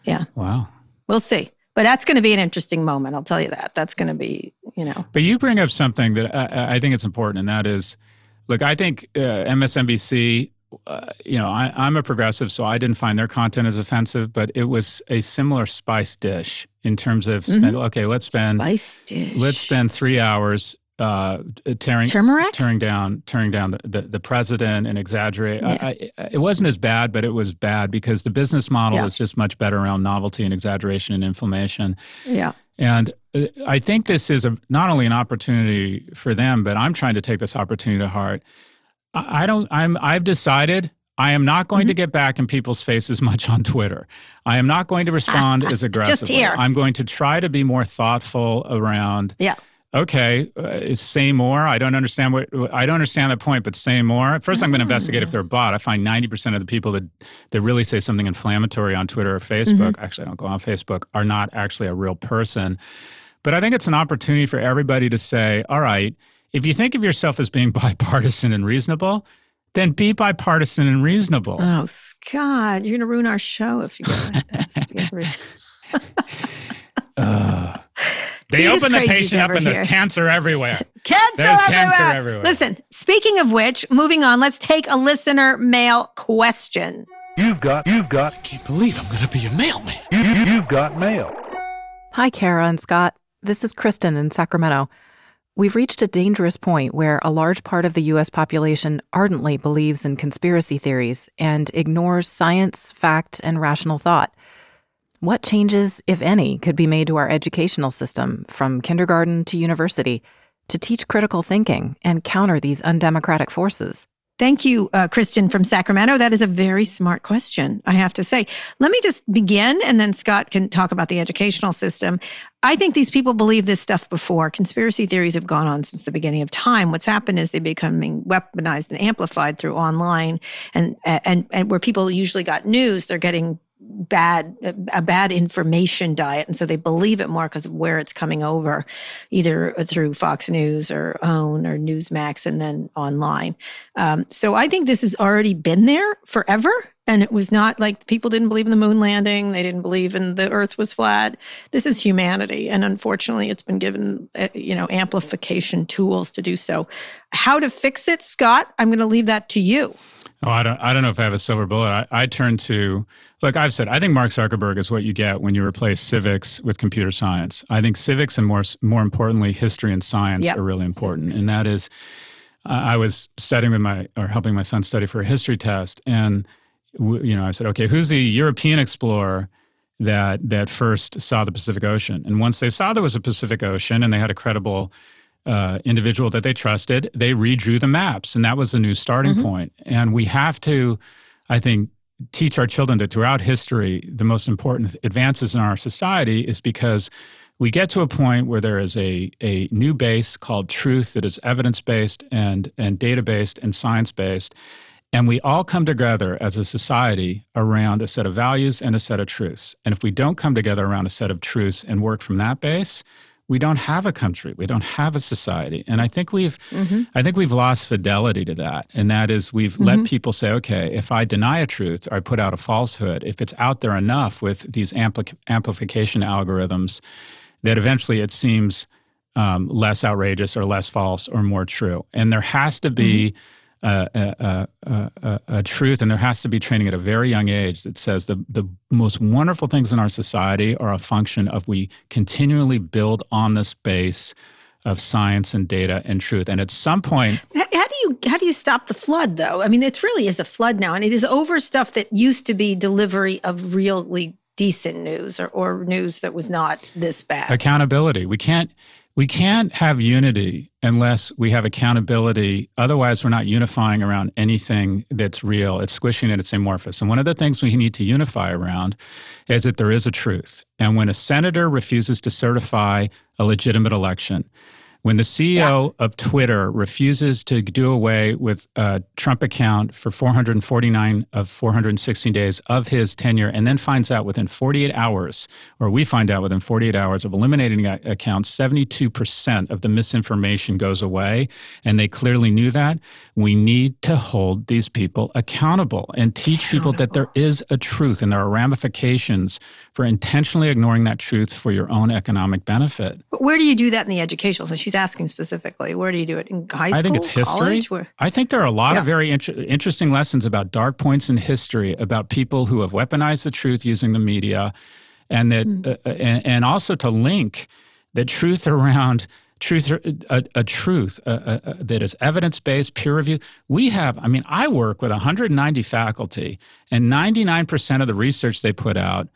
Yeah. Wow. We'll see. But that's going to be an interesting moment. I'll tell you that. That's going to be, you know. But you bring up something that I, I think it's important, and that is, look, I think uh, MSNBC uh, you know, I, am a progressive, so I didn't find their content as offensive, but it was a similar spice dish in terms of spend, mm-hmm. okay, let's spend spice dish. Let's spend three hours uh, tearing Turmeric? tearing down tearing down the, the, the president and exaggerate. Yeah. I, I, it wasn't as bad, but it was bad because the business model yeah. is just much better around novelty and exaggeration and inflammation. Yeah. And uh, I think this is a, not only an opportunity for them, but I'm trying to take this opportunity to heart I don't. I'm. I've decided I am not going mm-hmm. to get back in people's faces much on Twitter. I am not going to respond as aggressively. Just here. I'm going to try to be more thoughtful around. Yeah. Okay, uh, say more. I don't understand what I don't understand that point, but say more. First, I'm going to investigate if they're a bot. I find 90% of the people that that really say something inflammatory on Twitter or Facebook. Mm-hmm. Actually, I don't go on Facebook. Are not actually a real person. But I think it's an opportunity for everybody to say, all right if you think of yourself as being bipartisan and reasonable, then be bipartisan and reasonable. Oh, Scott, you're going to ruin our show if you go like this. uh, they open the patient up and here. there's cancer everywhere. Cancer there's everywhere. cancer everywhere. Listen, speaking of which, moving on, let's take a listener mail question. You've got, you've got. I can't believe I'm going to be a mailman. You, you, you've got mail. Hi, Kara and Scott. This is Kristen in Sacramento. We've reached a dangerous point where a large part of the U.S. population ardently believes in conspiracy theories and ignores science, fact, and rational thought. What changes, if any, could be made to our educational system, from kindergarten to university, to teach critical thinking and counter these undemocratic forces? Thank you, uh, Kristen from Sacramento. That is a very smart question, I have to say. Let me just begin, and then Scott can talk about the educational system. I think these people believe this stuff before. Conspiracy theories have gone on since the beginning of time. What's happened is they're becoming weaponized and amplified through online, and and and where people usually got news, they're getting bad a bad information diet and so they believe it more because of where it's coming over either through fox news or OAN or newsmax and then online. Um, so i think this has already been there forever and it was not like people didn't believe in the moon landing they didn't believe in the earth was flat this is humanity and unfortunately it's been given uh, you know amplification tools to do so how to fix it scott i'm going to leave that to you Oh, I don't. I don't know if I have a silver bullet. I, I turn to, like I've said, I think Mark Zuckerberg is what you get when you replace civics with computer science. I think civics and more, more importantly, history and science yep. are really important. Civics. And that is, uh, I was studying with my or helping my son study for a history test, and you know, I said, okay, who's the European explorer? That that first saw the Pacific Ocean, and once they saw there was a Pacific Ocean, and they had a credible uh, individual that they trusted, they redrew the maps, and that was a new starting mm-hmm. point. And we have to, I think, teach our children that throughout history, the most important advances in our society is because we get to a point where there is a, a new base called truth that is evidence based and, and data based and science based. And we all come together as a society around a set of values and a set of truths. And if we don't come together around a set of truths and work from that base, we don't have a country we don't have a society and i think we've mm-hmm. i think we've lost fidelity to that and that is we've mm-hmm. let people say okay if i deny a truth or i put out a falsehood if it's out there enough with these ampli- amplification algorithms that eventually it seems um, less outrageous or less false or more true and there has to be mm-hmm a, a, a, truth, and there has to be training at a very young age that says the, the most wonderful things in our society are a function of we continually build on this base of science and data and truth. And at some point, how, how do you how do you stop the flood though? I mean, it really is a flood now, and it is over stuff that used to be delivery of really decent news or, or news that was not this bad. Accountability. We can't we can't have unity unless we have accountability. Otherwise, we're not unifying around anything that's real. It's squishing it, it's amorphous. And one of the things we need to unify around is that there is a truth. And when a senator refuses to certify a legitimate election, when the CEO yeah. of Twitter refuses to do away with a Trump account for 449 of 416 days of his tenure, and then finds out within 48 hours, or we find out within 48 hours of eliminating that account, 72% of the misinformation goes away, and they clearly knew that, we need to hold these people accountable and teach accountable. people that there is a truth and there are ramifications for intentionally ignoring that truth for your own economic benefit. But where do you do that in the educational? So she's asking specifically. Where do you do it in high school? I think it's history. Where? I think there are a lot yeah. of very inter- interesting lessons about dark points in history, about people who have weaponized the truth using the media, and that, mm. uh, and, and, also to link the truth around truth, a, a truth uh, uh, that is evidence based, peer review. We have, I mean, I work with 190 faculty, and 99% of the research they put out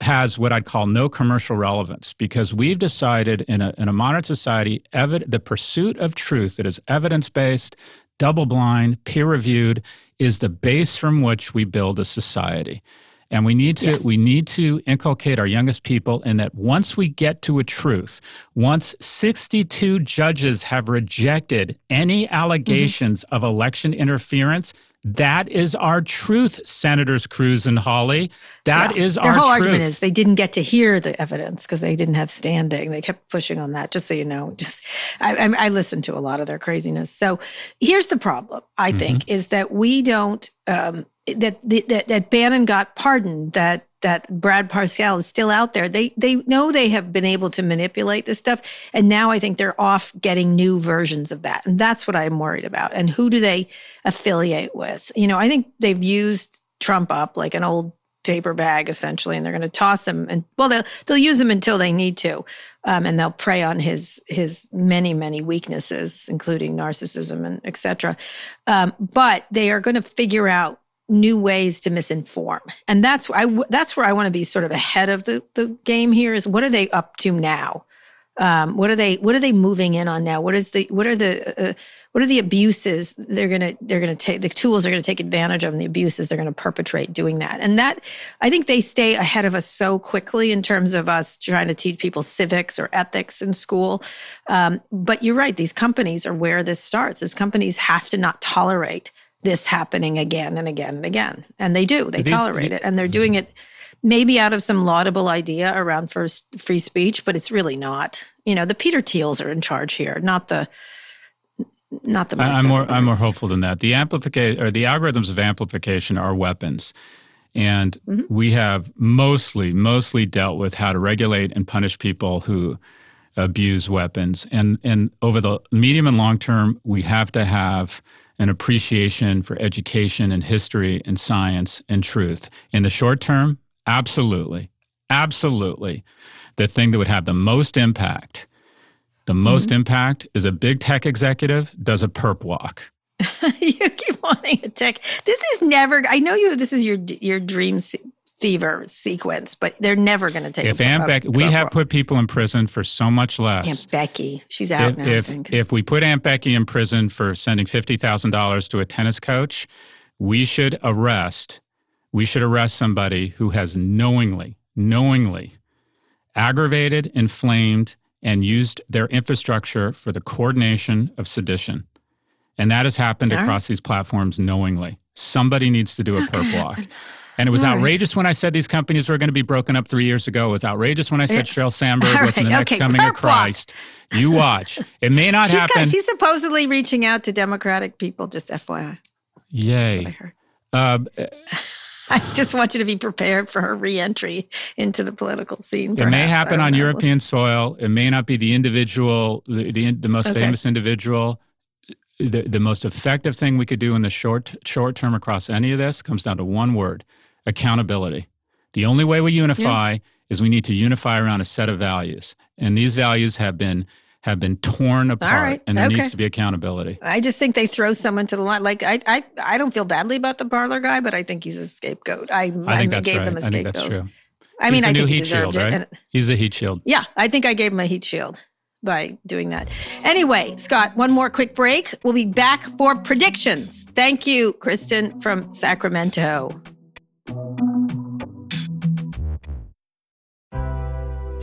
has what I'd call no commercial relevance because we've decided in a, in a modern society, evid- the pursuit of truth that is evidence based, double blind, peer reviewed is the base from which we build a society. And we need to yes. we need to inculcate our youngest people in that once we get to a truth, once 62 judges have rejected any allegations mm-hmm. of election interference, that is our truth, Senators Cruz and Hawley. That yeah. is Their our whole truth. argument is they didn't get to hear the evidence because they didn't have standing. They kept pushing on that. Just so you know, just I, I, I listened to a lot of their craziness. So here's the problem. I mm-hmm. think is that we don't um, that, that that Bannon got pardoned. That that Brad Parscale is still out there. They they know they have been able to manipulate this stuff, and now I think they're off getting new versions of that, and that's what I'm worried about. And who do they affiliate with? You know, I think they've used Trump up like an old paper bag essentially, and they're going to toss him. And well, they'll they'll use him until they need to, um, and they'll prey on his his many many weaknesses, including narcissism and etc. Um, but they are going to figure out new ways to misinform. And that's i that's where i want to be sort of ahead of the, the game here is what are they up to now? Um, what are they what are they moving in on now? What is the what are the uh, what are the abuses they're gonna they're gonna take the tools they're gonna take advantage of and the abuses they're gonna perpetrate doing that? And that i think they stay ahead of us so quickly in terms of us trying to teach people civics or ethics in school. Um, but you're right these companies are where this starts. These companies have to not tolerate this happening again and again and again. And they do, they these, tolerate it. And they're doing it maybe out of some laudable idea around first free speech, but it's really not. You know, the Peter Thiels are in charge here, not the not the I'm more I'm more hopeful than that. The amplification or the algorithms of amplification are weapons. And mm-hmm. we have mostly mostly dealt with how to regulate and punish people who abuse weapons. And and over the medium and long term, we have to have an appreciation for education and history and science and truth. In the short term, absolutely, absolutely. The thing that would have the most impact, the most mm-hmm. impact is a big tech executive does a perp walk. you keep wanting a tech. This is never. I know you. This is your your dream fever sequence, but they're never going to take. If Aunt Becky, we have put people in prison for so much less. Aunt Becky, she's out if, now. If if we put Aunt Becky in prison for sending fifty thousand dollars to a tennis coach, we should arrest. We should arrest somebody who has knowingly, knowingly aggravated, inflamed, and used their infrastructure for the coordination of sedition. And that has happened All across right. these platforms knowingly. Somebody needs to do a perp walk. And it was All outrageous right. when I said these companies were going to be broken up three years ago. It was outrageous when I said Sheryl Sandberg right, wasn't the next okay. coming of Christ. You watch. It may not she's happen. Got, she's supposedly reaching out to Democratic people, just FYI. Yay. Uh, I just want you to be prepared for her reentry into the political scene. Perhaps. It may happen on know. European soil. It may not be the individual, the, the, the most okay. famous individual. The, the most effective thing we could do in the short short term across any of this comes down to one word accountability. The only way we unify yeah. is we need to unify around a set of values. And these values have been have been torn apart and there okay. needs to be accountability. I just think they throw someone to the line. Like I, I, I don't feel badly about the Parler guy, but I think he's a scapegoat. I, I think I that's gave right. them a scapegoat. I think that's true. I mean, he's I think he heat shield, it. right? And, he's a heat shield. Yeah, I think I gave him a heat shield by doing that. Anyway, Scott, one more quick break. We'll be back for predictions. Thank you, Kristen from Sacramento.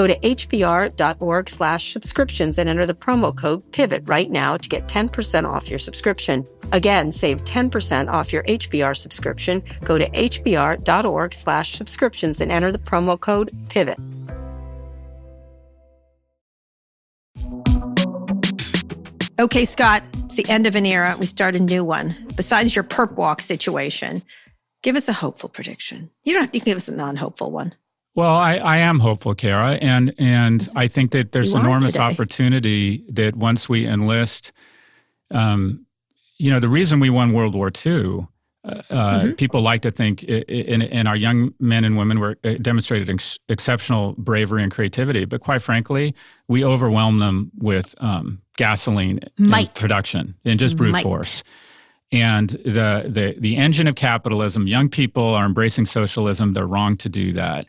Go to hbr.org slash subscriptions and enter the promo code PIVOT right now to get 10% off your subscription. Again, save 10% off your HBR subscription. Go to hbr.org slash subscriptions and enter the promo code PIVOT. Okay, Scott, it's the end of an era. We start a new one. Besides your perp walk situation, give us a hopeful prediction. You don't have, you can give us a non-hopeful one. Well, I, I am hopeful, Kara, and and I think that there's enormous today. opportunity that once we enlist, um, you know, the reason we won World War II, uh, mm-hmm. people like to think, in, our young men and women were uh, demonstrated ex- exceptional bravery and creativity, but quite frankly, we overwhelmed them with um, gasoline Might. production and just brute Might. force and the, the the engine of capitalism young people are embracing socialism they're wrong to do that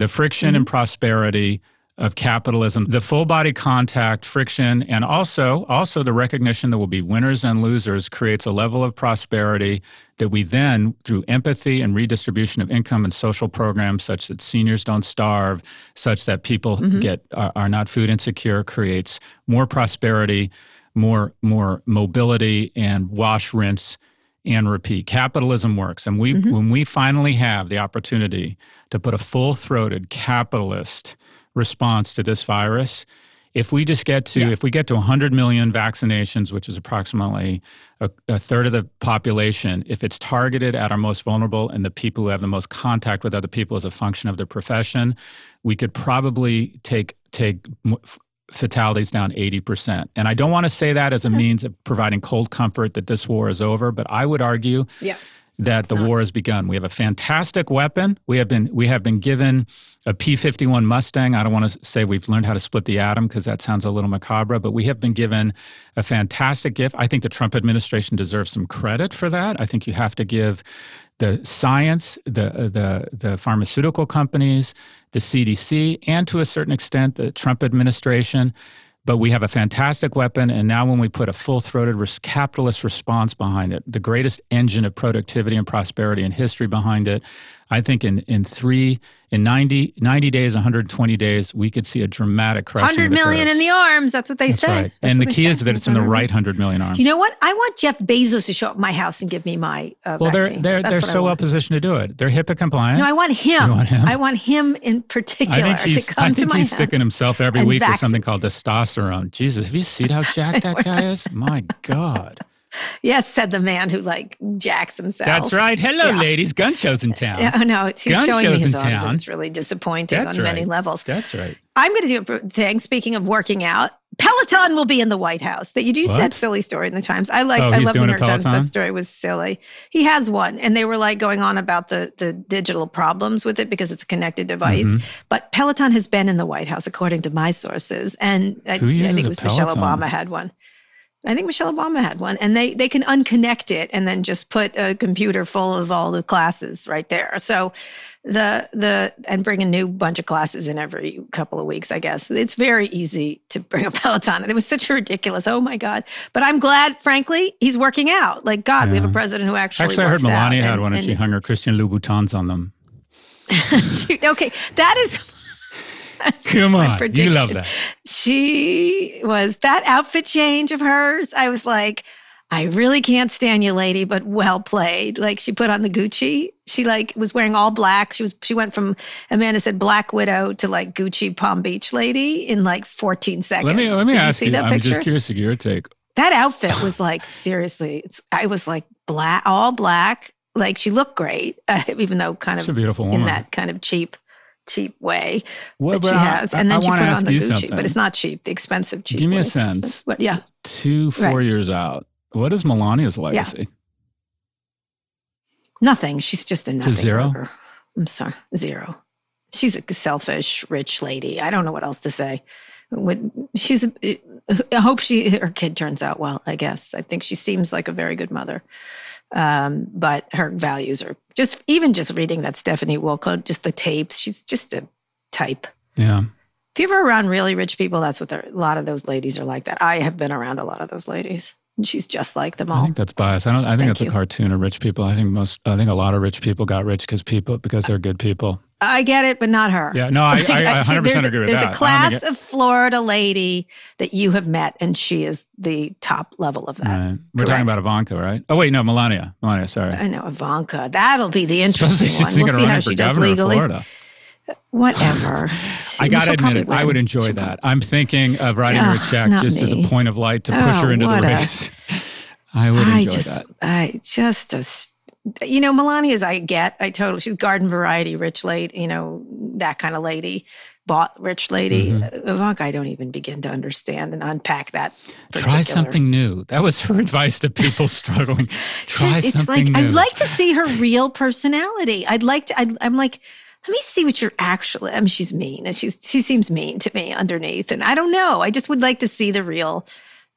the friction mm-hmm. and prosperity of capitalism, the full body contact, friction, and also also the recognition there will be winners and losers creates a level of prosperity that we then, through empathy and redistribution of income and social programs, such that seniors don't starve, such that people mm-hmm. get are, are not food insecure, creates more prosperity, more more mobility, and wash, rinse, and repeat. Capitalism works. And we mm-hmm. when we finally have the opportunity to put a full-throated capitalist response to this virus, if we just get to yeah. if we get to 100 million vaccinations, which is approximately a, a, third of the population, if it's targeted at our most vulnerable and the people who have the most contact with other people as a function of their profession, we could probably take take fatalities down 80%. And I don't want to say that as a means of providing cold comfort that this war is over, but I would argue yeah, that the not. war has begun. We have a fantastic weapon. We have been we have been given a P-51 Mustang. I don't want to say we've learned how to split the atom because that sounds a little macabre, but we have been given a fantastic gift. I think the Trump administration deserves some credit for that. I think you have to give the science, the, uh, the, the pharmaceutical companies, the CDC, and to a certain extent, the Trump administration. But we have a fantastic weapon. And now, when we put a full throated capitalist response behind it, the greatest engine of productivity and prosperity in history behind it, I think in, in three, in 90, 90 days, 120 days, we could see a dramatic crash. 100 million in the arms. That's what they That's say. Right. and the key is that it's in the right 100 million arms. You know what? I want Jeff Bezos to show up at my house and give me my uh, Well, vaccine. they're, they're, they're so well positioned to do it. They're HIPAA compliant. No, I want him. want him? I want him in particular I think he's, to come I think to he's sticking himself every week vaccine. with something called testosterone. Jesus, have you seen how jacked that guy is? My God. Yes, said the man who like jacks himself. That's right. Hello, yeah. ladies. Gun shows in town. Yeah, oh, no, he's Gun showing shows me his in arms, town. It's really disappointing That's on right. many levels. That's right. I'm going to do a thing. Speaking of working out, Peloton will be in the White House. That you just said silly story in the Times. I like. Oh, I love the New York Times. That story was silly. He has one, and they were like going on about the the digital problems with it because it's a connected device. Mm-hmm. But Peloton has been in the White House, according to my sources, and I, I, think it was Michelle Obama had one. I think Michelle Obama had one, and they they can unconnect it and then just put a computer full of all the classes right there. So the the and bring a new bunch of classes in every couple of weeks. I guess it's very easy to bring a Peloton. It was such a ridiculous. Oh my god! But I'm glad, frankly, he's working out. Like God, yeah. we have a president who actually. Actually, I heard Melania had and, one, and, and she hung her Christian Louboutins on them. okay, that is Come on, you love that. She was that outfit change of hers. I was like, I really can't stand you, lady, but well played. Like she put on the Gucci. She like was wearing all black. She was she went from Amanda said Black Widow to like Gucci Palm Beach lady in like 14 seconds. Let me let me Did ask you. you I'm picture? just curious to get your take. That outfit was like seriously. It's I was like black, all black. Like she looked great, uh, even though kind of a beautiful woman. in that kind of cheap cheap way well, that she has. And then I, I she put on the Gucci, something. but it's not cheap, the expensive cheap. Give me way. a sense. But yeah. Two, four right. years out. What is Melania's legacy? Yeah. Nothing. She's just a nothing. zero? Worker. I'm sorry. Zero. She's a selfish, rich lady. I don't know what else to say. With she's a, I hope she her kid turns out well, I guess. I think she seems like a very good mother. Um, but her values are just even just reading that Stephanie Wolkoff, just the tapes, she's just a type. Yeah. If you're around really rich people, that's what a lot of those ladies are like that. I have been around a lot of those ladies. And she's just like them all. I think that's bias. I don't. I think Thank that's you. a cartoon of rich people. I think most. I think a lot of rich people got rich because people because they're good people. I get it, but not her. Yeah, no, I, I, I 100% agree with there's that. There's a class of Florida lady that you have met, and she is the top level of that. Right. We're talking about Ivanka, right? Oh, wait, no, Melania. Melania, sorry. I know, Ivanka. That'll be the interesting one. We'll see how she does legally. Florida. Whatever. I got to admit it. Win. I would enjoy she that. I'm thinking of writing her a check just me. as a point of light to push oh, her into the race. A, I would enjoy I just, that. I just, just you know, Melania's I get. I totally she's garden variety, rich lady, you know, that kind of lady, bought rich lady. Mm-hmm. Ivanka, I don't even begin to understand and unpack that. Particular. Try something new. That was her advice to people struggling. Try Just, something like, new. I'd like to see her real personality. I'd like to. i am like. Let me see what you're actually. I mean, she's mean, and she's she seems mean to me underneath, and I don't know. I just would like to see the real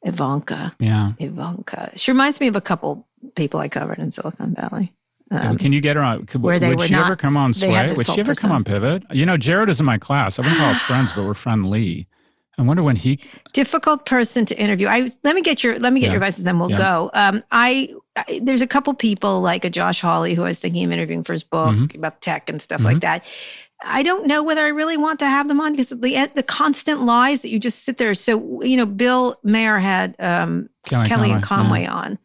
Ivanka. Yeah, Ivanka. She reminds me of a couple people I covered in Silicon Valley. Um, Can you get her on? Could, where they would were she not, ever come on Sway? Would she ever come on Pivot? You know, Jared is in my class. I wouldn't call us friends, but we're friendly. I wonder when he difficult person to interview. I let me get your let me get yeah. your advice, and then we'll yeah. go. Um, I, I, there's a couple people like a Josh Hawley who I was thinking of interviewing for his book mm-hmm. about tech and stuff mm-hmm. like that. I don't know whether I really want to have them on because the the constant lies that you just sit there. So you know, Bill Maher had um, Kelly, and Conway yeah. on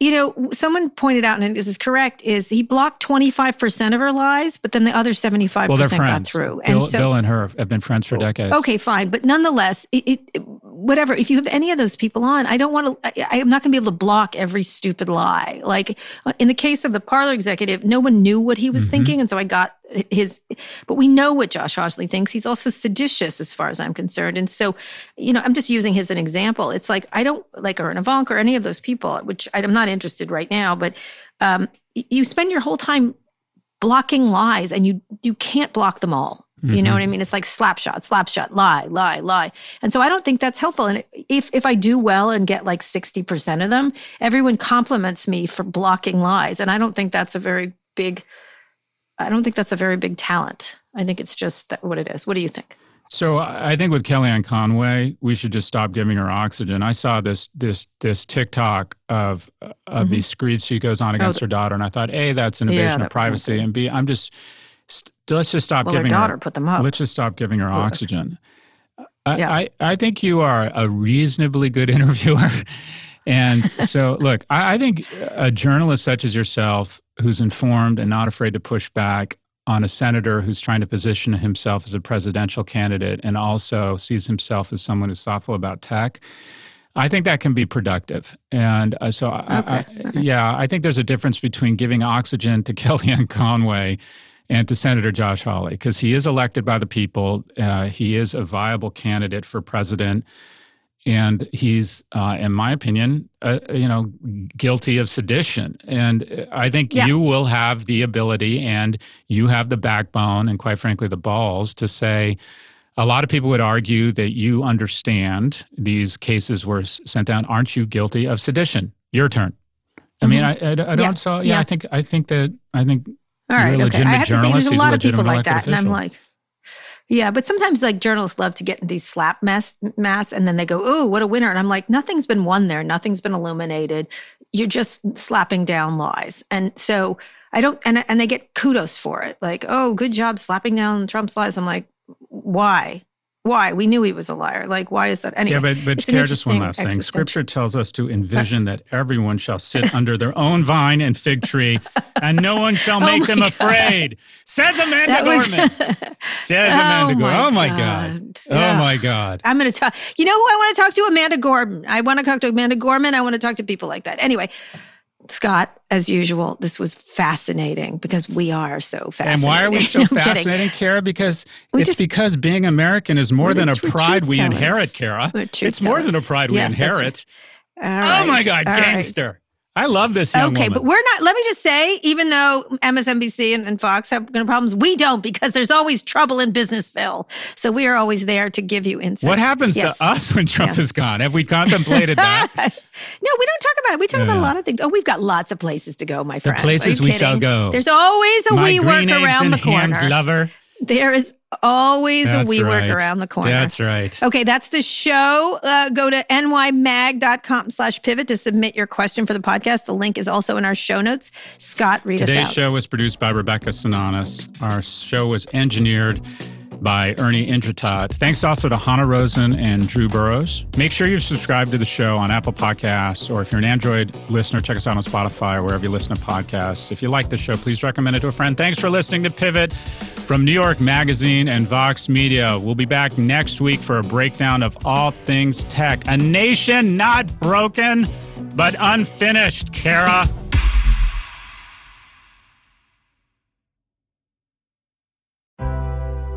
you know, someone pointed out, and this is correct, is he blocked 25% of her lies, but then the other 75% well, got through. Bill, and so, Bill and her have been friends for decades. Okay, fine. But nonetheless, it, it, whatever, if you have any of those people on, I don't want to, I, am not going to be able to block every stupid lie. Like uh, in the case of the Parler executive, no one knew what he was mm-hmm. thinking. And so I got his, but we know what Josh Hawley thinks. He's also seditious as far as I'm concerned. And so, you know, I'm just using his as an example. It's like, I don't like, or an Ivanka or any of those people, which I'm not interested right now, but um, you spend your whole time blocking lies and you you can't block them all. You know mm-hmm. what I mean? It's like slap shot, slap shot, lie, lie, lie. And so I don't think that's helpful. And if if I do well and get like 60% of them, everyone compliments me for blocking lies. And I don't think that's a very big I don't think that's a very big talent. I think it's just what it is. What do you think? So I think with Kellyanne Conway, we should just stop giving her oxygen. I saw this this this TikTok of of mm-hmm. these screeds she goes on oh, against oh, her daughter, and I thought, a that's an invasion yeah, of privacy, and b I'm just st- let's just stop well, giving her daughter her, put them up. Let's just stop giving her oxygen. I, yeah. I, I think you are a reasonably good interviewer. and so, look, I, I think a journalist such as yourself, who's informed and not afraid to push back on a senator who's trying to position himself as a presidential candidate and also sees himself as someone who's thoughtful about tech. I think that can be productive. And uh, so, okay. I, I, yeah, I think there's a difference between giving oxygen to Kellyanne Conway and to Senator Josh Hawley because he is elected by the people. Uh, he is a viable candidate for president. And he's, uh, in my opinion, uh, you know, guilty of sedition. And I think yeah. you will have the ability and you have the backbone and, quite frankly, the balls to say, a lot of people would argue that you understand these cases were sent down. Aren't you guilty of sedition? Your turn. I mean, mm-hmm. I, I, I, don't. Yeah. So yeah, yeah, I think I think that I think all right, okay. I have to think there's a lot of people like that, official. and I'm like, yeah, but sometimes like journalists love to get in these slap mess mass, and then they go, "Oh, what a winner!" And I'm like, nothing's been won there, nothing's been illuminated. You're just slapping down lies, and so I don't, and and they get kudos for it, like, "Oh, good job slapping down Trump's lies." I'm like, why? Why? We knew he was a liar. Like, why is that? Anyway, yeah, but, but Kara, just one last thing. Scripture tells us to envision that everyone shall sit under their own vine and fig tree, and no one shall oh make oh them God. afraid. Says Amanda was, Gorman. Says oh Amanda oh Gorman. Oh my God. Oh my God. I'm going to talk. You know who I want to talk to? Amanda Gorman. I want to talk to Amanda Gorman. I want to talk to people like that. Anyway, Scott, as usual, this was fascinating because we are so fascinating. And why are we so fascinating, Kara? Because we it's just, because being American is more than a pride we inherit, Kara. It's more than a pride we inherit. Right. Oh my God, All gangster. I love this okay, woman. but we're not. Let me just say, even though MSNBC and, and Fox have problems, we don't because there's always trouble in Businessville. So we are always there to give you insight. What happens yes. to us when Trump yes. is gone? Have we contemplated that? no, we don't talk about it. We talk yeah. about a lot of things. Oh, we've got lots of places to go, my friend. The places we shall go. There's always a WeWork around the corner. lover. There is always that's a WeWork right. around the corner. That's right. Okay, that's the show. Uh, go to nymag.com slash pivot to submit your question for the podcast. The link is also in our show notes. Scott, read Today's us out. show was produced by Rebecca Sananes. Our show was engineered by Ernie Indradat. Thanks also to Hannah Rosen and Drew Burrows. Make sure you subscribe to the show on Apple Podcasts, or if you're an Android listener, check us out on Spotify or wherever you listen to podcasts. If you like the show, please recommend it to a friend. Thanks for listening to Pivot from New York Magazine and Vox Media. We'll be back next week for a breakdown of all things tech. A nation not broken, but unfinished, Kara.